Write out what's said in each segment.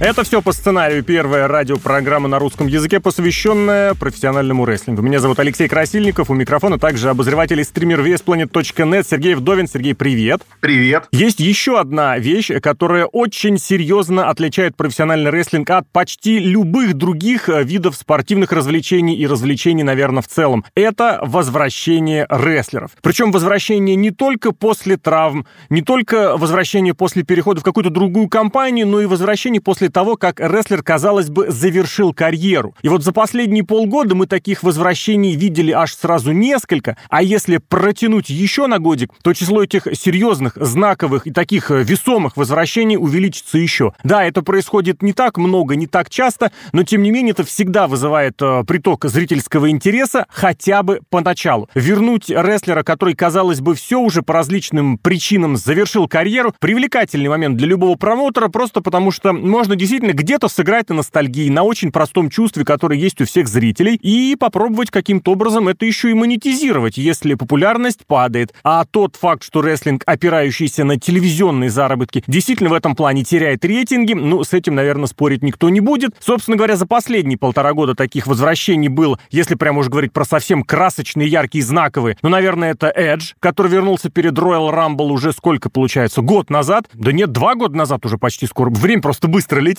Это все по сценарию. Первая радиопрограмма на русском языке, посвященная профессиональному рестлингу. Меня зовут Алексей Красильников, у микрофона также обозреватель и стример VSPlanet.net Сергей Вдовин. Сергей, привет. Привет. Есть еще одна вещь, которая очень серьезно отличает профессиональный рестлинг от почти любых других э, видов спортивных развлечений и развлечений, наверное, в целом. Это возвращение рестлеров. Причем возвращение не только после травм, не только возвращение после перехода в какую-то другую компанию, но и возвращение после того, как рестлер, казалось бы, завершил карьеру. И вот за последние полгода мы таких возвращений видели аж сразу несколько, а если протянуть еще на годик, то число этих серьезных, знаковых и таких э, весомых возвращений увеличится еще. Да, это происходит не так много, не так часто, но тем не менее это всегда вызывает э, приток зрительского интереса хотя бы поначалу. Вернуть рестлера, который, казалось бы, все уже по различным причинам завершил карьеру, привлекательный момент для любого промоутера, просто потому что можно действительно где-то сыграть на ностальгии, на очень простом чувстве, которое есть у всех зрителей, и попробовать каким-то образом это еще и монетизировать, если популярность падает. А тот факт, что рестлинг, опирающийся на телевизионные заработки, действительно в этом плане теряет рейтинги, ну, с этим, наверное, спорить никто не будет. Собственно говоря, за последние полтора года таких возвращений было, если прямо уж говорить про совсем красочные, яркие, знаковые, ну, наверное, это Эдж, который вернулся перед Royal Rumble уже сколько получается? Год назад? Да нет, два года назад уже почти скоро. Время просто быстро летит.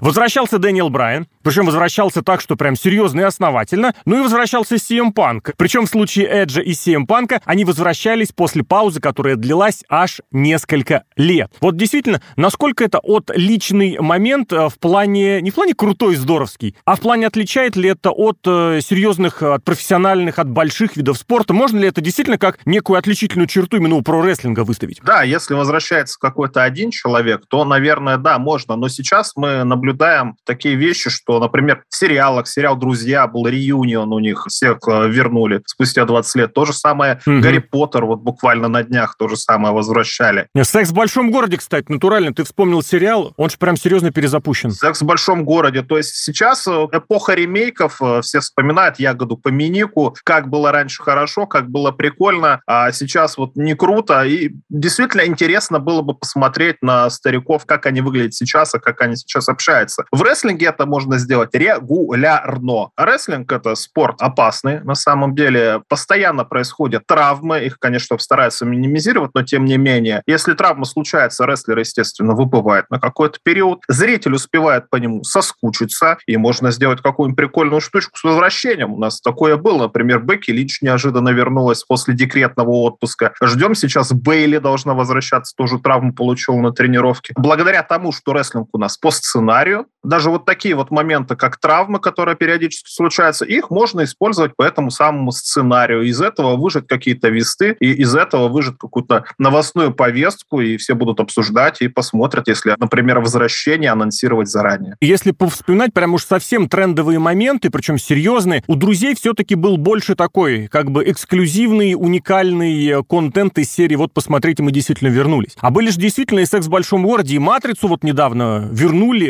Возвращался Дэниел Брайан, причем возвращался так, что прям серьезно и основательно. Ну и возвращался CM Punk. Причем в случае Эджа и CM Панка они возвращались после паузы, которая длилась аж несколько лет. Вот действительно, насколько это от личный момент э, в плане, не в плане крутой, здоровский, а в плане отличает ли это от э, серьезных, от профессиональных, от больших видов спорта? Можно ли это действительно как некую отличительную черту именно у про-рестлинга выставить? Да, если возвращается какой-то один человек, то, наверное, да, можно. Но сейчас сейчас мы наблюдаем такие вещи, что, например, в сериалах, сериал «Друзья» был реюнион у них, всех э, вернули спустя 20 лет. То же самое угу. «Гарри Поттер» вот буквально на днях то же самое возвращали. «Секс в большом городе», кстати, натурально. Ты вспомнил сериал, он же прям серьезно перезапущен. «Секс в большом городе». То есть сейчас э, эпоха ремейков, э, все вспоминают «Ягоду по минику», как было раньше хорошо, как было прикольно, а сейчас вот не круто. И действительно интересно было бы посмотреть на стариков, как они выглядят сейчас, а как они сейчас общаются. В рестлинге это можно сделать регулярно. Рестлинг — это спорт опасный, на самом деле. Постоянно происходят травмы, их, конечно, стараются минимизировать, но тем не менее. Если травма случается, рестлер, естественно, выпывает на какой-то период. Зритель успевает по нему соскучиться, и можно сделать какую-нибудь прикольную штучку с возвращением. У нас такое было. Например, Бекки Линч неожиданно вернулась после декретного отпуска. Ждем сейчас Бейли должна возвращаться, тоже травму получил на тренировке. Благодаря тому, что рестлинг у нас по сценарию. Даже вот такие вот моменты, как травмы, которые периодически случаются, их можно использовать по этому самому сценарию. Из этого выжать какие-то весты, и из этого выжать какую-то новостную повестку, и все будут обсуждать и посмотрят, если, например, возвращение анонсировать заранее. Если повспоминать прям уж совсем трендовые моменты, причем серьезные, у друзей все-таки был больше такой, как бы эксклюзивный, уникальный э, контент из серии «Вот, посмотрите, мы действительно вернулись». А были же действительно и «Секс в большом городе», и «Матрицу» вот недавно вернули,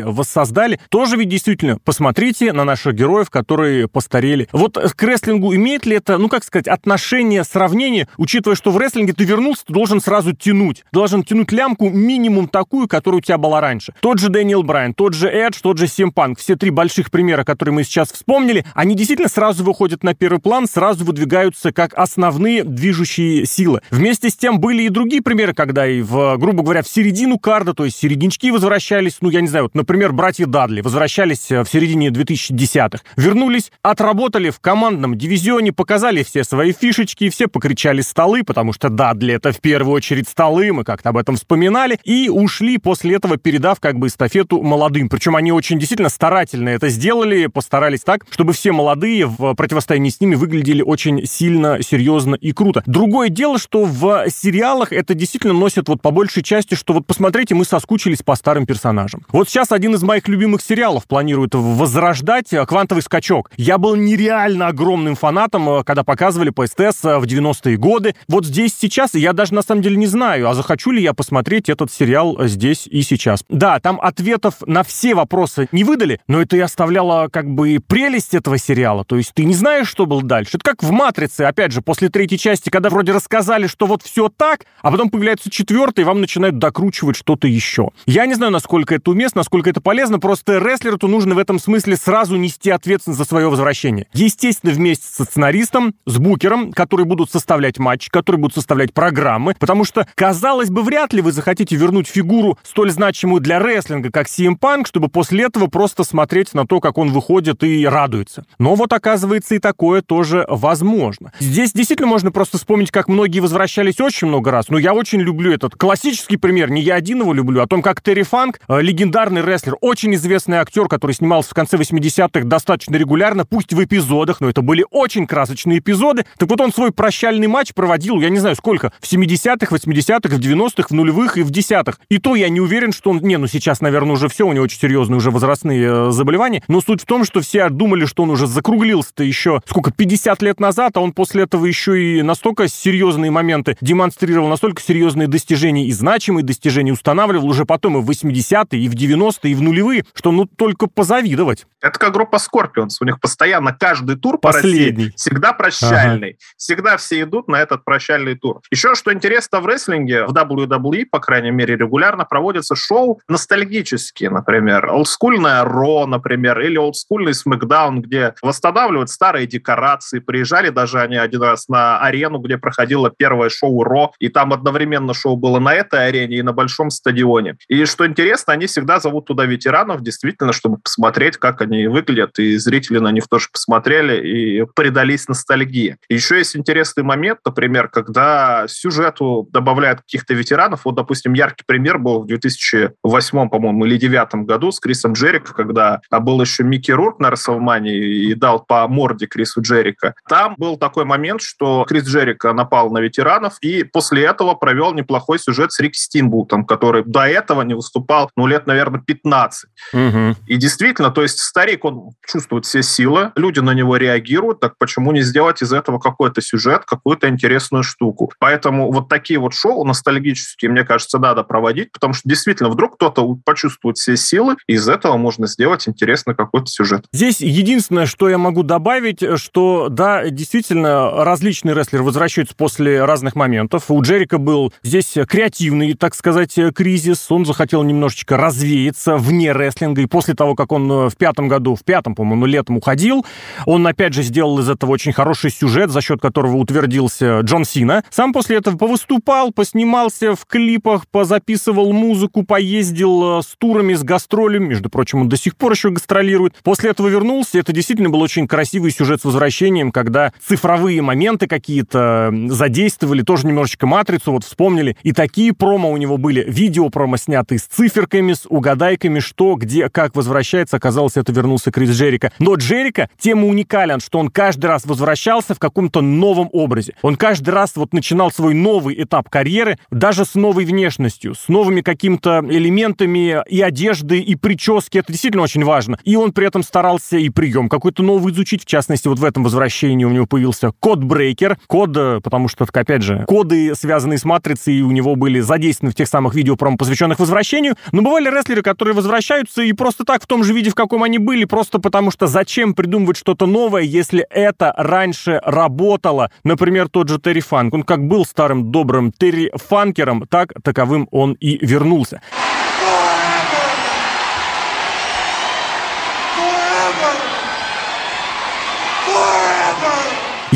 воссоздали. Тоже ведь действительно, посмотрите на наших героев, которые постарели. Вот к рестлингу имеет ли это, ну как сказать, отношение, сравнение, учитывая, что в рестлинге ты вернулся, ты должен сразу тянуть. Должен тянуть лямку минимум такую, которая у тебя была раньше. Тот же Дэниел Брайан, тот же Эдж, тот же Симпанк. Все три больших примера, которые мы сейчас вспомнили, они действительно сразу выходят на первый план, сразу выдвигаются как основные движущие силы. Вместе с тем были и другие примеры, когда и в, грубо говоря, в середину карда, то есть середнячки возвращались, ну, я не знаю, вот, например, братья Дадли возвращались э, в середине 2010-х, вернулись, отработали в командном дивизионе, показали все свои фишечки, все покричали столы, потому что Дадли это в первую очередь столы, мы как-то об этом вспоминали, и ушли после этого, передав как бы эстафету молодым. Причем они очень действительно старательно это сделали, постарались так, чтобы все молодые в противостоянии с ними выглядели очень сильно, серьезно и круто. Другое дело, что в сериалах это действительно носит вот по большей части, что вот посмотрите, мы соскучились по старым персонажам. Вот сейчас один из моих любимых сериалов планирует возрождать «Квантовый скачок». Я был нереально огромным фанатом, когда показывали по СТС в 90-е годы. Вот здесь сейчас я даже на самом деле не знаю, а захочу ли я посмотреть этот сериал здесь и сейчас. Да, там ответов на все вопросы не выдали, но это и оставляло как бы прелесть этого сериала. То есть ты не знаешь, что было дальше. Это как в «Матрице», опять же, после третьей части, когда вроде рассказали, что вот все так, а потом появляется четвертый, и вам начинают докручивать что-то еще. Я не знаю, насколько это уместно, насколько это полезно, просто рестлеру нужно в этом смысле сразу нести ответственность за свое возвращение. Естественно, вместе со сценаристом, с букером, которые будут составлять матч, которые будут составлять программы, потому что, казалось бы, вряд ли вы захотите вернуть фигуру столь значимую для рестлинга, как CM Punk, чтобы после этого просто смотреть на то, как он выходит и радуется. Но вот оказывается и такое тоже возможно. Здесь действительно можно просто вспомнить, как многие возвращались очень много раз. Но я очень люблю этот классический пример, не я один его люблю, о том, как Терри Фанк, э, легендарный рестлер, очень известный актер, который снимался в конце 80-х достаточно регулярно, пусть в эпизодах, но это были очень красочные эпизоды. Так вот он свой прощальный матч проводил, я не знаю сколько, в 70-х, 80-х, в 90-х, в нулевых и в десятых. И то я не уверен, что он... Не, ну сейчас, наверное, уже все, у него очень серьезные уже возрастные э, заболевания. Но суть в том, что все думали, что он уже закруглился-то еще, сколько, 50 лет назад, а он после этого еще и настолько серьезные моменты демонстрировал, настолько серьезные достижения и значимые достижения устанавливал уже потом и в 80-е, и в 90-е, и в нулевые, что ну только позавидовать. Это как группа Scorpions. У них постоянно каждый тур Последний. по России всегда прощальный. Ага. Всегда все идут на этот прощальный тур. Еще что интересно в рестлинге, в WWE, по крайней мере, регулярно проводятся шоу ностальгические, например, олдскульная Ро, например, или олдскульный SmackDown, где восстанавливают старые декорации. Приезжали даже они один раз на арену, где проходило первое шоу Ро, и там одновременно шоу было на этой арене и на большом стадионе. И что интересно, они всегда зовут туда ветеранов, действительно, чтобы посмотреть, как они выглядят, и зрители на них тоже посмотрели и предались ностальгии. Еще есть интересный момент, например, когда сюжету добавляют каких-то ветеранов. Вот, допустим, яркий пример был в 2008, по-моему, или 2009 году с Крисом Джерик, когда был еще Микки Рурк на Расселмане и дал по морде Крису Джерика. Там был такой момент, что Крис Джерика напал на ветеранов и после этого провел неплохой сюжет с Рикки Стинбутом, который до этого не выступал, ну, лет, наверное, 15. Угу. И действительно, то есть старик, он чувствует все силы, люди на него реагируют, так почему не сделать из этого какой-то сюжет, какую-то интересную штуку? Поэтому вот такие вот шоу ностальгические, мне кажется, надо проводить, потому что действительно вдруг кто-то почувствует все силы, и из этого можно сделать интересный какой-то сюжет. Здесь единственное, что я могу добавить, что да, действительно, различные рестлеры возвращаются после разных моментов. У Джерика был здесь креативный, так сказать, кризис. Он захотел немножечко развеяться вне рестлинга, и после того, как он в пятом году, в пятом, по-моему, летом уходил, он опять же сделал из этого очень хороший сюжет, за счет которого утвердился Джон Сина. Сам после этого повыступал, поснимался в клипах, позаписывал музыку, поездил с турами, с гастролями. Между прочим, он до сих пор еще гастролирует. После этого вернулся. Это действительно был очень красивый сюжет с возвращением, когда цифровые моменты какие-то задействовали, тоже немножечко матрицу вот вспомнили. И такие промо у него были. Видео промо сняты с циферками, с угадайками, что, где, как возвращается. Оказалось, это вернулся Крис Джерика. Но Джерика тем уникален, что он каждый раз возвращался в каком-то новом образе. Он каждый раз вот начинал свой новый этап карьеры, даже с новой внешностью, с новыми какими-то элементами и одежды, и прически. Это действительно очень важно. И он при этом старался и прием какой-то новый изучить. В частности, вот в этом возвращении у него появился код-брейкер. Код, э, потому что, опять же, коды, связанные с матрицей, у него были задействованы в тех самых видео, промо, посвященных возвращению. Но бывали рестлеры, которые возвращаются и просто так в том же виде, в каком они были, просто потому что зачем придумывать что-то новое, если это раньше работало? Например, тот же Терри Фанк. Он как был старым добрым Терри Фанкером, так таковым он и вернулся.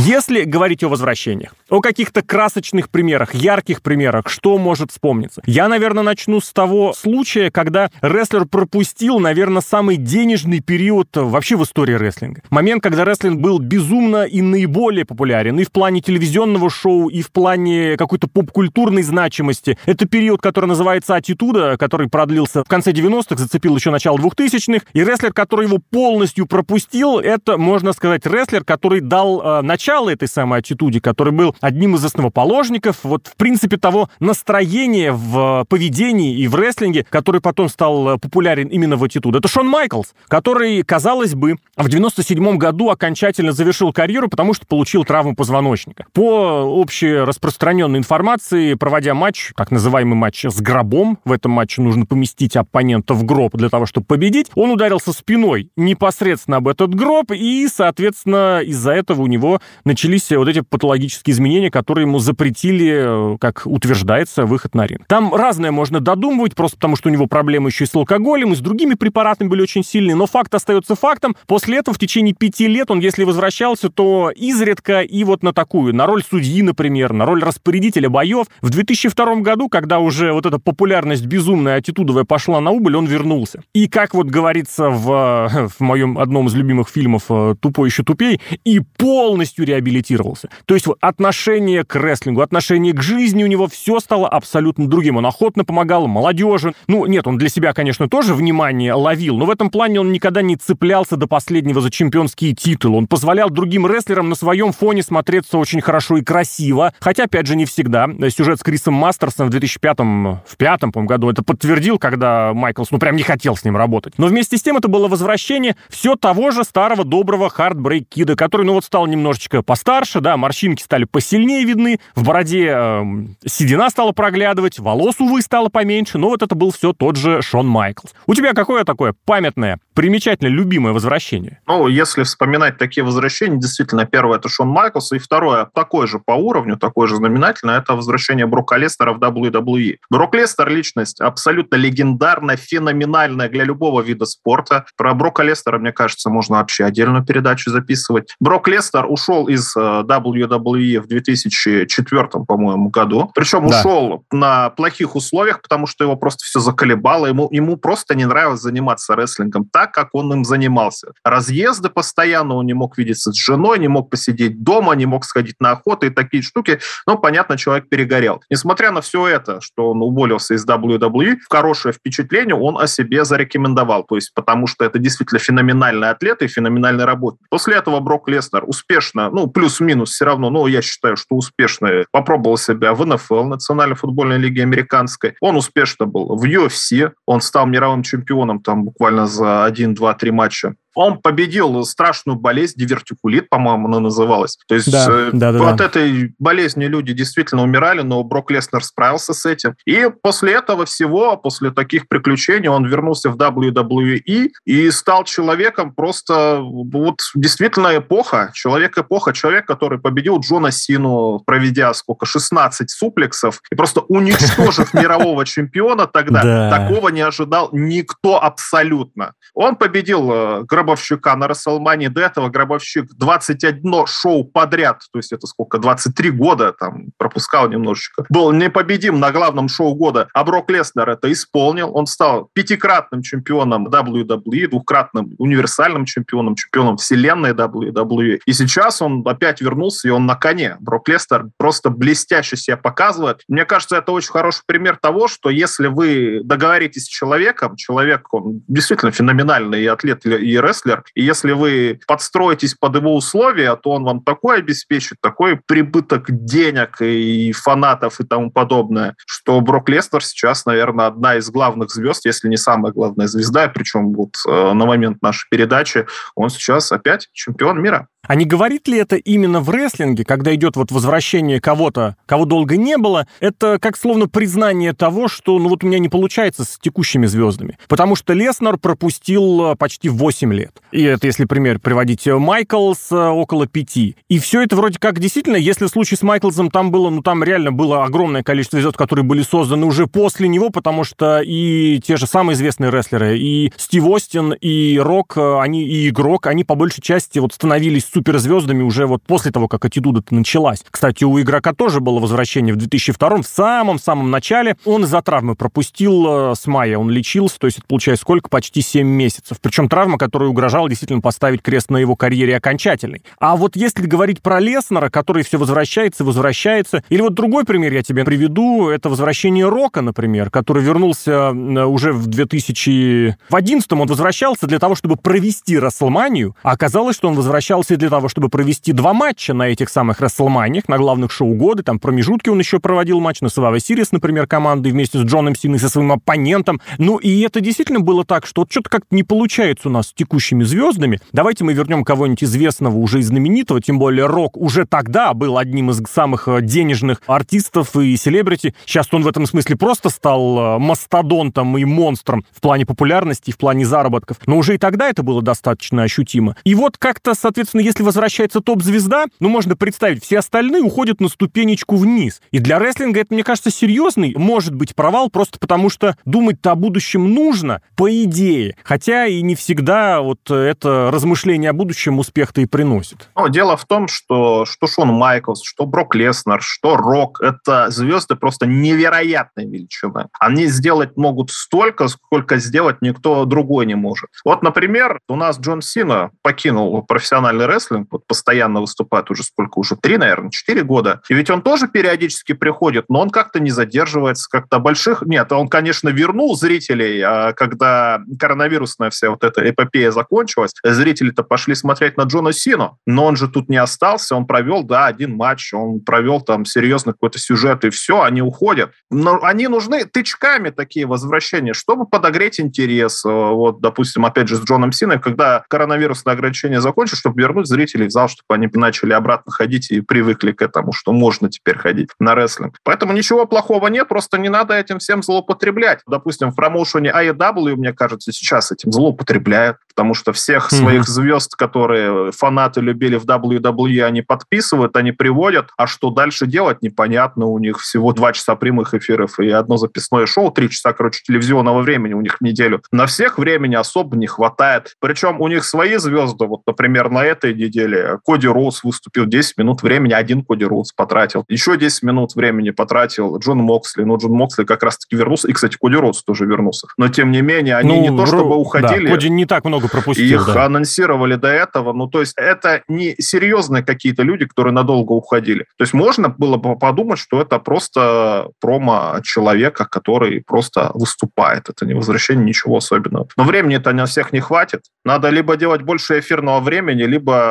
Если говорить о возвращениях, о каких-то красочных примерах, ярких примерах, что может вспомниться? Я, наверное, начну с того случая, когда рестлер пропустил, наверное, самый денежный период вообще в истории рестлинга. Момент, когда рестлинг был безумно и наиболее популярен и в плане телевизионного шоу, и в плане какой-то поп-культурной значимости. Это период, который называется «Аттитуда», который продлился в конце 90-х, зацепил еще начало 2000-х, и рестлер, который его полностью пропустил, это, можно сказать, рестлер, который дал э, начало начало этой самой аттитуде, который был одним из основоположников, вот, в принципе, того настроения в поведении и в рестлинге, который потом стал э, популярен именно в аттитуде. Это Шон Майклс, который, казалось бы, в 97 году окончательно завершил карьеру, потому что получил травму позвоночника. По общераспространенной информации, проводя матч, так называемый матч с гробом, в этом матче нужно поместить оппонента в гроб для того, чтобы победить, он ударился спиной непосредственно об этот гроб, и, соответственно, из-за этого у него начались вот эти патологические изменения, которые ему запретили, э, как утверждается, выход на ринг. Там разное можно додумывать, просто потому что у него проблемы еще и с алкоголем, и с другими препаратами были очень сильные, но факт остается фактом. После этого в течение пяти лет он, если возвращался, то изредка и вот на такую, на роль судьи, например, на роль распорядителя боев. В 2002 году, когда уже вот эта популярность безумная, аттитудовая пошла на убыль, он вернулся. И как вот говорится в, в моем одном из любимых фильмов э, «Тупой еще тупей», и полностью реабилитировался. То есть отношение к рестлингу, отношение к жизни у него все стало абсолютно другим. Он охотно помогал молодежи. Ну, нет, он для себя, конечно, тоже внимание ловил, но в этом плане он никогда не цеплялся до последнего за чемпионские титулы. Он позволял другим рестлерам на своем фоне смотреться очень хорошо и красиво. Хотя, опять же, не всегда. Сюжет с Крисом Мастерсом в 2005 в пятом, по году это подтвердил, когда Майклс, ну, прям не хотел с ним работать. Но вместе с тем это было возвращение все того же старого доброго Heartbreak Kid а, который, ну, вот стал немножечко постарше, да, морщинки стали посильнее видны, в бороде э, седина стала проглядывать, волос, увы, стало поменьше, но вот это был все тот же Шон Майклс. У тебя какое такое памятное, примечательное, любимое возвращение? Ну, если вспоминать такие возвращения, действительно, первое это Шон Майклс, и второе, такое же по уровню, такое же знаменательное, это возвращение Брока Леснара в WWE. Брок Леснар личность абсолютно легендарная, феноменальная для любого вида спорта. Про Брока Леснара, мне кажется, можно вообще отдельную передачу записывать. Брок Лестер ушел из э, WWE в 2004, по-моему, году. Причем да. ушел на плохих условиях, потому что его просто все заколебало. Ему, ему просто не нравилось заниматься рестлингом так, как он им занимался. Разъезды постоянно, он не мог видеться с женой, не мог посидеть дома, не мог сходить на охоту и такие штуки. Ну, понятно, человек перегорел. Несмотря на все это, что он уволился из WWE, хорошее впечатление он о себе зарекомендовал. То есть потому что это действительно феноменальный атлет и феноменальный работник. После этого Брок Леснер успешно, ну, плюс-минус все равно, но я считаю, что успешно попробовал себя в НФЛ, Национальной футбольной лиге американской. Он успешно был в UFC, он стал мировым чемпионом там буквально за 1, 2, 3 матча он победил страшную болезнь, дивертикулит, по-моему, она называлась. То есть да, э, да, да, от да. этой болезни люди действительно умирали, но Брок Леснер справился с этим. И после этого всего, после таких приключений, он вернулся в WWE и стал человеком просто вот действительно эпоха, человек-эпоха, человек, который победил Джона Сину, проведя сколько, 16 суплексов и просто уничтожив мирового чемпиона тогда. Такого не ожидал никто абсолютно. Он победил э, Гробовщика на Расселмане. До этого Гробовщик 21 шоу подряд, то есть это сколько, 23 года, там, пропускал немножечко. Был непобедим на главном шоу года. А Брок Леснер это исполнил. Он стал пятикратным чемпионом WWE, двухкратным универсальным чемпионом, чемпионом вселенной WWE. И сейчас он опять вернулся, и он на коне. Брок Леснер просто блестяще себя показывает. Мне кажется, это очень хороший пример того, что если вы договоритесь с человеком, человек, он действительно феноменальный и атлет, и рестлер. И если вы подстроитесь под его условия, то он вам такой обеспечит, такой прибыток денег и фанатов и тому подобное, что Брок Лестер сейчас, наверное, одна из главных звезд, если не самая главная звезда, причем вот э, на момент нашей передачи он сейчас опять чемпион мира. А не говорит ли это именно в рестлинге, когда идет вот возвращение кого-то, кого долго не было, это как словно признание того, что ну вот у меня не получается с текущими звездами. Потому что Леснер пропустил э, почти 8 лет. И это, если пример приводить, э, Майклс э, около 5. И все это вроде как действительно, если случай с Майклсом там было, ну там реально было огромное количество звезд, которые были созданы уже после него, потому что и те же самые известные рестлеры, и Стив Остин, и Рок, они, и Игрок, они по большей части вот становились суперзвездами уже вот после того, как аттитуда началась. Кстати, у игрока тоже было возвращение в 2002 в самом-самом начале. Он из-за травмы пропустил э, с мая, он лечился, то есть это получается сколько? Почти 7 месяцев. Причем травма, которая угрожала действительно поставить крест на его карьере окончательной. А вот если говорить про Леснера, который все возвращается и возвращается, или вот другой пример я тебе приведу, это возвращение Рока, например, который вернулся уже в 2011 он возвращался для того, чтобы провести Расселманию, а оказалось, что он возвращался для того, чтобы провести два матча на этих самых Расселманиях, на главных шоу года, там промежутки он еще проводил матч на Survivor Series, например, командой вместе с Джоном Синой, со своим оппонентом. Ну, и это действительно было так, что вот что-то как-то не получается у нас с текущими звездами. Давайте мы вернем кого-нибудь известного, уже знаменитого, тем более Рок уже тогда был одним из самых э, денежных артистов и селебрити. Сейчас он в этом смысле просто стал э, мастодонтом и монстром в плане популярности, в плане заработков. Но уже и тогда это было достаточно ощутимо. И вот как-то, соответственно, если возвращается топ-звезда, ну, можно представить, все остальные уходят на ступенечку вниз. И для рестлинга это, мне кажется, серьезный, может быть, провал, просто потому что думать-то о будущем нужно, по идее. Хотя и не всегда вот это размышление о будущем успех-то и приносит. Ну, дело в том, что что Шон Майклс, что Брок Леснер, что Рок, это звезды просто невероятной величины. Они сделать могут столько, сколько сделать никто другой не может. Вот, например, у нас Джон Сина покинул профессиональный рестлинг, вот постоянно выступает уже сколько, уже три, наверное, четыре года. И ведь он тоже периодически приходит, но он как-то не задерживается, как-то больших... Нет, он, конечно, вернул зрителей, а когда коронавирусная вся вот эта эпопея закончилась, зрители-то пошли смотреть на Джона Сину, но он же тут не остался, он провел, да, один матч, он провел там серьезный какой-то сюжет, и все, они уходят. Но они нужны тычками такие возвращения, чтобы подогреть интерес. Вот, допустим, опять же, с Джоном Синой, когда коронавирусное ограничение закончится, чтобы вернуть зрителей в зал, чтобы они начали обратно ходить и привыкли к этому, что можно теперь ходить на рестлинг. Поэтому ничего плохого нет, просто не надо этим всем злоупотреблять. Допустим, в промоушене AEW, мне кажется, сейчас этим злоупотребляют, потому что всех mm-hmm. своих звезд, которые фанаты любили в WWE, они подписывают, они приводят, а что дальше делать, непонятно. У них всего два часа прямых эфиров и одно записное шоу, три часа, короче, телевизионного времени у них в неделю. На всех времени особо не хватает. Причем у них свои звезды, вот, например, на этой неделе Коди Роуз выступил 10 минут времени, один Коди Роуз потратил. Еще 10 минут времени потратил Джон Моксли. Но Джон Моксли как раз-таки вернулся. И, кстати, Коди Роуз тоже вернулся. Но, тем не менее, они ну, не то чтобы уходили. Да, Коди не так много пропустил. Их да. анонсировали до этого. Ну, то есть это не серьезные какие-то люди, которые надолго уходили. То есть можно было бы подумать, что это просто промо человека, который просто выступает. Это не возвращение ничего особенного. Но времени-то на всех не хватит. Надо либо делать больше эфирного времени, либо,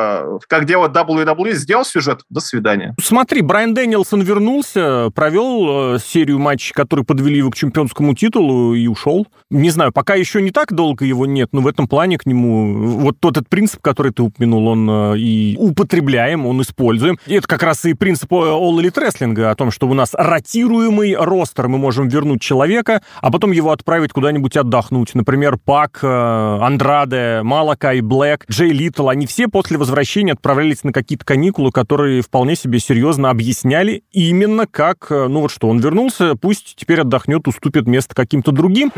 как делать WWE, сделал сюжет, до свидания. Смотри, Брайан Дэнилсон вернулся, провел э, серию матчей, которые подвели его к чемпионскому титулу и ушел. Не знаю, пока еще не так долго его нет, но в этом плане к нему вот тот этот принцип, который ты упомянул, он э, и употребляем, он используем. И это как раз и принцип All Elite Wrestling, о том, что у нас ротируемый ростер, мы можем вернуть человека, а потом его отправить куда-нибудь отдохнуть. Например, Пак, э, Андраде, Малакай, Блэк, Джей Литл, они все после возвращения отправлялись на какие-то каникулы, которые вполне себе серьезно объясняли именно как, э, ну вот что, он вернулся, пусть теперь отдохнет, уступит место каким-то другим.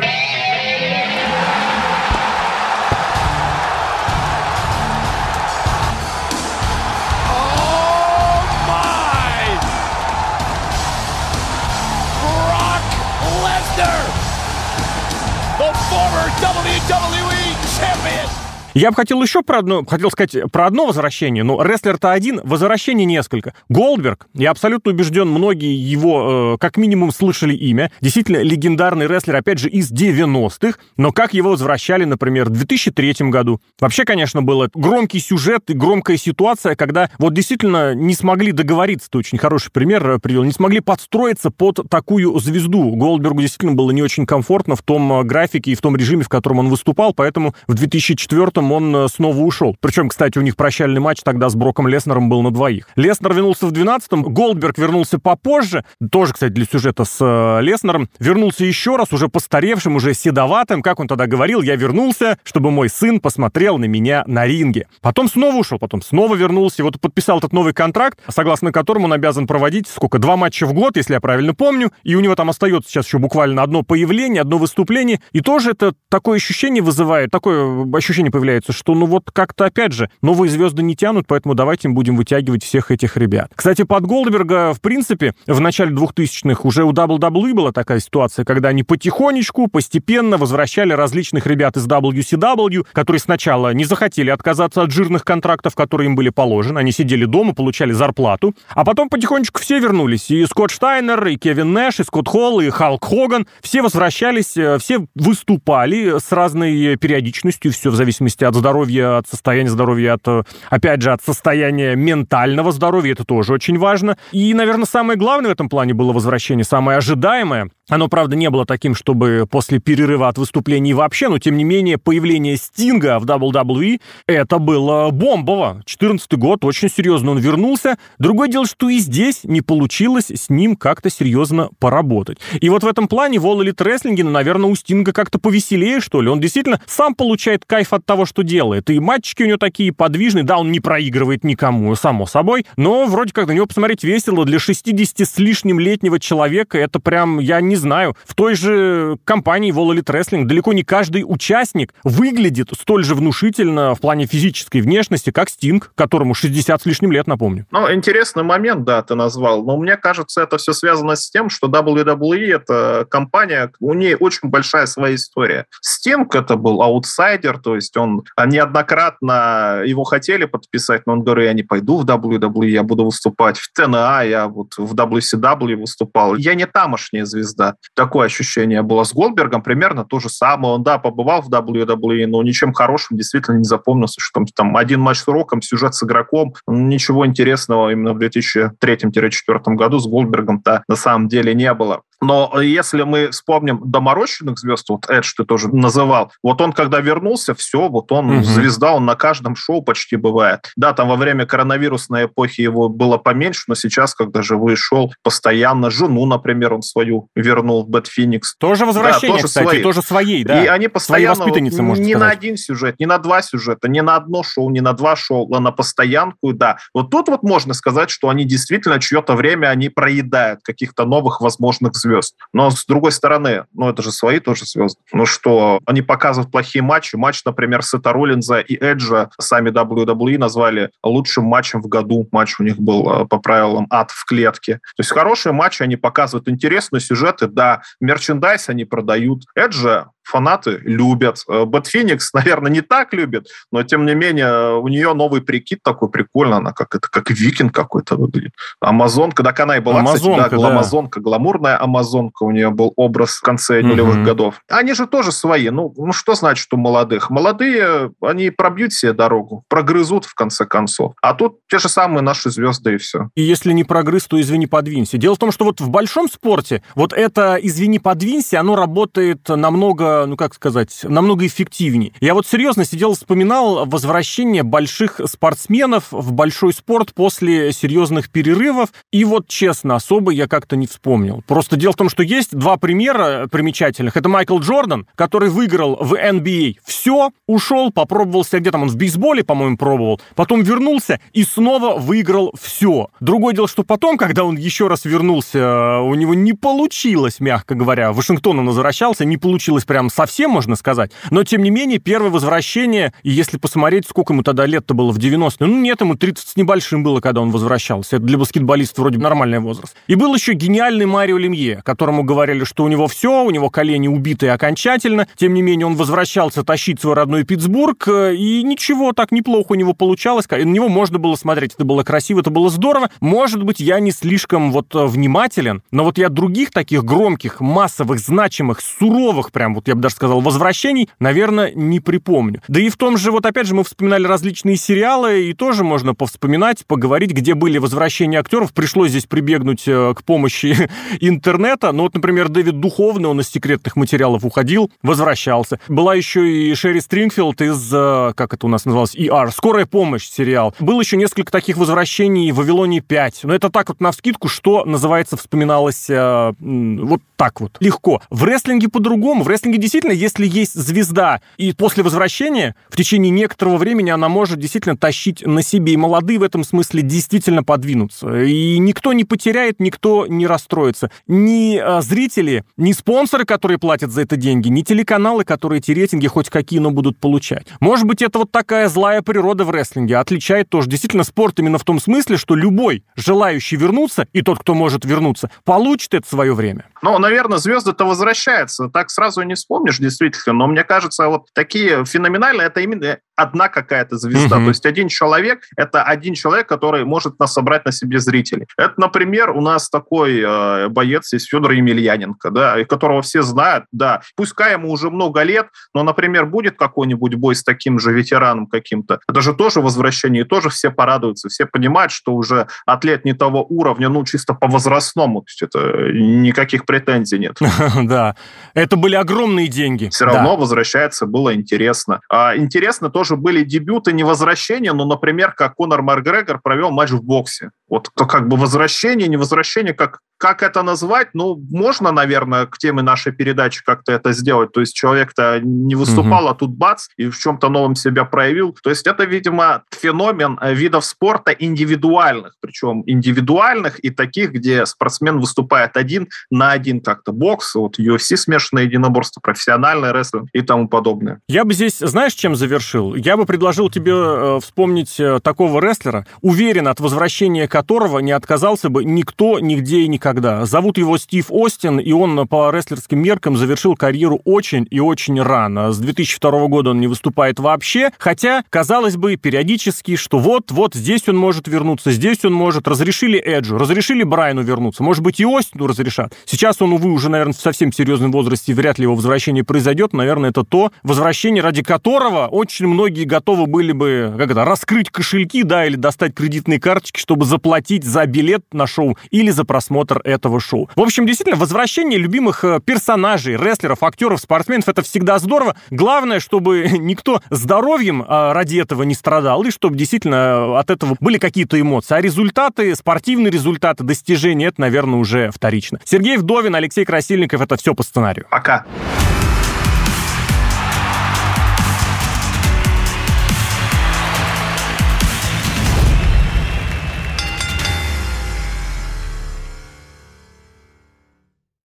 Я бы хотел еще про одно, хотел сказать про одно возвращение, но рестлер-то один, возвращений несколько. Голдберг, я абсолютно убежден, многие его э, как минимум слышали имя. Действительно легендарный рестлер, опять же, из 90-х, но как его возвращали, например, в 2003 году. Вообще, конечно, был громкий сюжет и громкая ситуация, когда вот действительно не смогли договориться, ты очень хороший пример привел, не смогли подстроиться под такую звезду. Голдбергу действительно было не очень комфортно в том э, графике и в том режиме, в котором он выступал, поэтому в 2004 он э, снова ушел. Причем, кстати, у них прощальный матч тогда с Броком Леснером был на двоих. Леснер вернулся в 12-м, Голдберг вернулся попозже, тоже, кстати, для сюжета с э, Леснером, вернулся еще раз, уже постаревшим, уже седоватым, как он тогда говорил, я вернулся, чтобы мой сын посмотрел на меня на ринге. Потом снова ушел, потом снова вернулся, и вот подписал этот новый контракт, согласно которому он обязан проводить, сколько, два матча в год, если я правильно помню, и у него там остается сейчас еще буквально одно появление, одно выступление, и тоже это такое ощущение вызывает, такое ощущение появляется получается, что ну вот как-то опять же новые звезды не тянут, поэтому давайте им будем вытягивать всех этих ребят. Кстати, под Голдберга, в принципе, в начале 2000-х уже у WWE была такая ситуация, когда они потихонечку, постепенно возвращали различных ребят из WCW, которые сначала не захотели отказаться от жирных контрактов, которые им были положены, они сидели дома, получали зарплату, а потом потихонечку все вернулись, и Скотт Штайнер, и Кевин Нэш, и Скотт Холл, и Халк Хоган, все возвращались, э, все выступали с разной периодичностью, все в зависимости зависимости от здоровья, от состояния здоровья, от, опять же, от состояния ментального здоровья. Это тоже очень важно. И, наверное, самое главное в этом плане было возвращение, самое ожидаемое. Оно, правда, не было таким, чтобы после перерыва от выступлений вообще, но, тем не менее, появление Стинга в WWE, это было бомбово. 14 год, очень серьезно он вернулся. Другое дело, что и здесь не получилось с ним как-то серьезно поработать. И вот в этом плане в All Elite Wrestling, ну, наверное, у Стинга как-то повеселее, что ли. Он действительно сам получает кайф от того, что делает. И матчики у него такие подвижные. Да, он не проигрывает никому, само собой, но вроде как на него посмотреть весело. Для 60 с лишним летнего человека это прям, я не знаю, в той же компании Wall Elite Wrestling далеко не каждый участник выглядит столь же внушительно в плане физической внешности, как Стинг, которому 60 с лишним лет, напомню. Ну, интересный момент, да, ты назвал. Но мне кажется, это все связано с тем, что WWE — это компания, у нее очень большая своя история. Стинг — это был аутсайдер, то есть он неоднократно его хотели подписать, но он говорит, я не пойду в WWE, я буду выступать в ТНА, я вот в WCW выступал. Я не тамошняя звезда. Такое ощущение было с Голдбергом, примерно то же самое. Он, да, побывал в WWE, но ничем хорошим действительно не запомнился, что там, там один матч с Роком, сюжет с игроком, ничего интересного именно в 2003-2004 году с Голдбергом-то на самом деле не было. Но если мы вспомним доморощенных звезд, вот Эдж ты тоже называл, вот он когда вернулся, все, вот он угу. звезда, он на каждом шоу почти бывает. Да, там во время коронавирусной эпохи его было поменьше, но сейчас, когда живой шел, постоянно жену, например, он свою вернул в Бэт Феникс. Тоже возвращение, да, тоже кстати, свои. тоже своей, да. И они постоянно вот, не сказать. на один сюжет, не на два сюжета, не на одно шоу, не на два шоу, а на постоянку, да. Вот тут вот можно сказать, что они действительно чье-то время они проедают каких-то новых возможных звезд звезд. Но с другой стороны, ну это же свои тоже звезды. Ну что, они показывают плохие матчи. Матч, например, Сета Роллинза и Эджа сами WWE назвали лучшим матчем в году. Матч у них был э, по правилам ад в клетке. То есть хорошие матчи, они показывают интересные сюжеты. Да, мерчендайз они продают. Эджа фанаты любят. Э, Бэт Феникс, наверное, не так любит, но тем не менее у нее новый прикид такой прикольный, она как это как викинг какой-то выглядит. Амазонка, да, она и была, Амазонка, кстати, да, да. Амазонка, гламурная Амазонка, у нее был образ в конце нулевых угу. годов. Они же тоже свои. Ну, ну, что значит у молодых? Молодые, они пробьют себе дорогу, прогрызут в конце концов. А тут те же самые наши звезды и все. И если не прогрыз, то извини, подвинься. Дело в том, что вот в большом спорте вот это извини, подвинься, оно работает намного ну как сказать, намного эффективнее. Я вот серьезно сидел, вспоминал возвращение больших спортсменов в большой спорт после серьезных перерывов, и вот честно, особо я как-то не вспомнил. Просто дело в том, что есть два примера примечательных. Это Майкл Джордан, который выиграл в NBA все, ушел, попробовался где там, он в бейсболе, по-моему, пробовал, потом вернулся и снова выиграл все. Другое дело, что потом, когда он еще раз вернулся, у него не получилось, мягко говоря. Вашингтон он возвращался, не получилось прям совсем, можно сказать. Но, тем не менее, первое возвращение, и если посмотреть, сколько ему тогда лет-то было в 90-е, ну, нет, ему 30 с небольшим было, когда он возвращался. Это для баскетболиста вроде нормальный возраст. И был еще гениальный Марио Лемье, которому говорили, что у него все, у него колени убитые окончательно. Тем не менее, он возвращался тащить свой родной Питтсбург, э, и ничего, так неплохо у него получалось. На него можно было смотреть, это было красиво, это было здорово. Может быть, я не слишком вот э, внимателен, но вот я других таких громких, массовых, значимых, суровых прям, вот я бы даже сказал, возвращений, наверное, не припомню. Да и в том же, вот опять же, мы вспоминали различные сериалы, и тоже можно повспоминать, поговорить, где были возвращения актеров. Пришлось здесь прибегнуть э, к помощи интернета. Ну вот, например, Дэвид Духовный, он из секретных материалов уходил, возвращался. Была еще и Шерри Стрингфилд из, э, как это у нас называлось, ER, «Скорая помощь» сериал. Было еще несколько таких возвращений в «Вавилоне 5». Но это так вот на вскидку, что называется, вспоминалось э, вот так вот, легко. В рестлинге по-другому. В рестлинге действительно, если есть звезда, и после возвращения в течение некоторого времени она может действительно тащить на себе. И молодые в этом смысле действительно подвинутся. И никто не потеряет, никто не расстроится. Ни а, зрители, ни спонсоры, которые платят за это деньги, ни телеканалы, которые эти рейтинги хоть какие, но будут получать. Может быть, это вот такая злая природа в рестлинге отличает тоже действительно спорт именно в том смысле, что любой желающий вернуться, и тот, кто может вернуться, получит это свое время. Ну, наверное, звезды-то возвращаются. Так сразу не вспомнишь, действительно. Но мне кажется, вот такие феноменальные, это именно одна какая-то звезда. Mm-hmm. То есть один человек — это один человек, который может нас собрать на себе зрителей. Это, например, у нас такой э, боец есть Федор Емельяненко, да, которого все знают, да. Пускай ему уже много лет, но, например, будет какой-нибудь бой с таким же ветераном каким-то. Это же тоже возвращение, и тоже все порадуются, все понимают, что уже атлет не того уровня, ну, чисто по возрастному, то есть это никаких претензий нет. Да, это были огромные деньги. Все равно возвращается, было интересно. А интересно тоже были дебюты, не возвращения, но, например, как Конор Макгрегор провел матч в боксе. Вот как бы возвращение, не возвращение, как, как это назвать? Ну, можно, наверное, к теме нашей передачи как-то это сделать. То есть человек-то не выступал, угу. а тут бац, и в чем-то новом себя проявил. То есть это, видимо, феномен э, видов спорта индивидуальных, причем индивидуальных и таких, где спортсмен выступает один на один как-то. Бокс, вот UFC смешанное единоборство, профессиональный рестлинг и тому подобное. Я бы здесь, знаешь, чем завершил? Я бы предложил тебе э, вспомнить э, такого рестлера, уверен, от возвращения которого не отказался бы никто, нигде и никогда. Зовут его Стив Остин, и он по рестлерским меркам завершил карьеру очень и очень рано. С 2002 года он не выступает вообще, хотя, казалось бы, периодически, что вот-вот здесь он может вернуться, здесь он может. Разрешили Эджу, разрешили Брайану вернуться, может быть, и Остину разрешат. Сейчас он, увы, уже, наверное, в совсем серьезном возрасте, вряд ли его возвращение произойдет. Наверное, это то возвращение, ради которого очень многие готовы были бы, как это, раскрыть кошельки, да, или достать кредитные карточки, чтобы заплатить платить за билет на шоу или за просмотр этого шоу. В общем, действительно, возвращение любимых э, персонажей, рестлеров, актеров, спортсменов, это всегда здорово. Главное, чтобы никто здоровьем э, ради этого не страдал, и чтобы действительно э, от этого были какие-то эмоции. А результаты, спортивные результаты, достижения, это, наверное, уже вторично. Сергей Вдовин, Алексей Красильников, это все по сценарию. Пока.